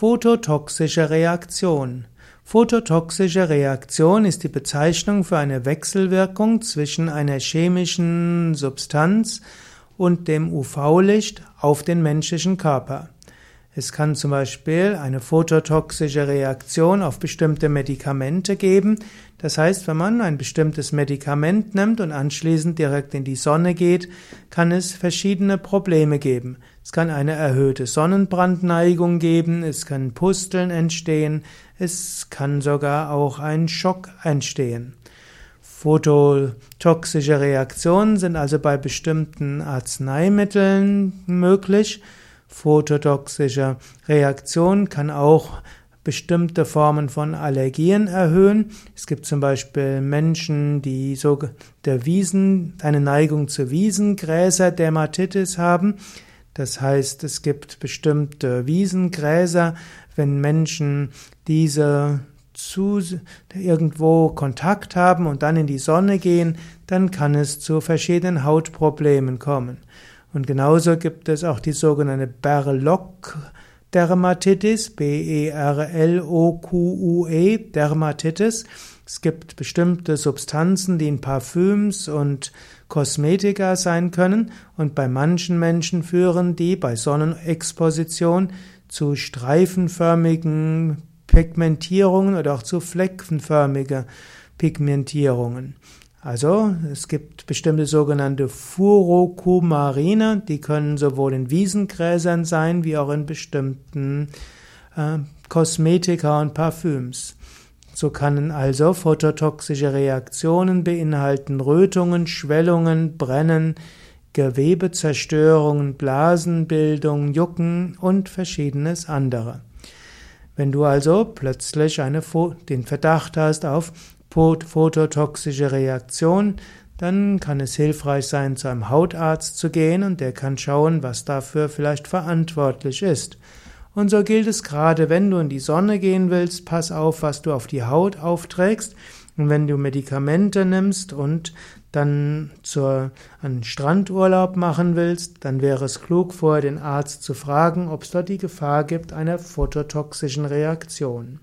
Phototoxische Reaktion. Phototoxische Reaktion ist die Bezeichnung für eine Wechselwirkung zwischen einer chemischen Substanz und dem UV-Licht auf den menschlichen Körper. Es kann zum Beispiel eine phototoxische Reaktion auf bestimmte Medikamente geben. Das heißt, wenn man ein bestimmtes Medikament nimmt und anschließend direkt in die Sonne geht, kann es verschiedene Probleme geben. Es kann eine erhöhte Sonnenbrandneigung geben, es kann Pusteln entstehen, es kann sogar auch ein Schock entstehen. Phototoxische Reaktionen sind also bei bestimmten Arzneimitteln möglich. Phototoxische Reaktion kann auch bestimmte Formen von Allergien erhöhen. Es gibt zum Beispiel Menschen, die so der Wiesen, eine Neigung zu Wiesengräser, Dermatitis haben. Das heißt, es gibt bestimmte Wiesengräser, wenn Menschen diese zu irgendwo Kontakt haben und dann in die Sonne gehen, dann kann es zu verschiedenen Hautproblemen kommen. Und genauso gibt es auch die sogenannte Berlock-Dermatitis, B-E-R-L-O-Q-U-E, e, Dermatitis. Es gibt bestimmte Substanzen, die in Parfüms und Kosmetika sein können und bei manchen Menschen führen die bei Sonnenexposition zu streifenförmigen Pigmentierungen oder auch zu fleckenförmiger Pigmentierungen. Also es gibt bestimmte sogenannte Furokumarine, die können sowohl in Wiesengräsern sein wie auch in bestimmten äh, Kosmetika und Parfüms. So können also phototoxische Reaktionen beinhalten Rötungen, Schwellungen, Brennen, Gewebezerstörungen, Blasenbildung, Jucken und verschiedenes andere. Wenn du also plötzlich eine, den Verdacht hast auf phototoxische Reaktion, dann kann es hilfreich sein, zu einem Hautarzt zu gehen und der kann schauen, was dafür vielleicht verantwortlich ist. Und so gilt es gerade, wenn du in die Sonne gehen willst, pass auf, was du auf die Haut aufträgst. Und wenn du Medikamente nimmst und dann zur, einen Strandurlaub machen willst, dann wäre es klug, vorher den Arzt zu fragen, ob es dort die Gefahr gibt einer phototoxischen Reaktion.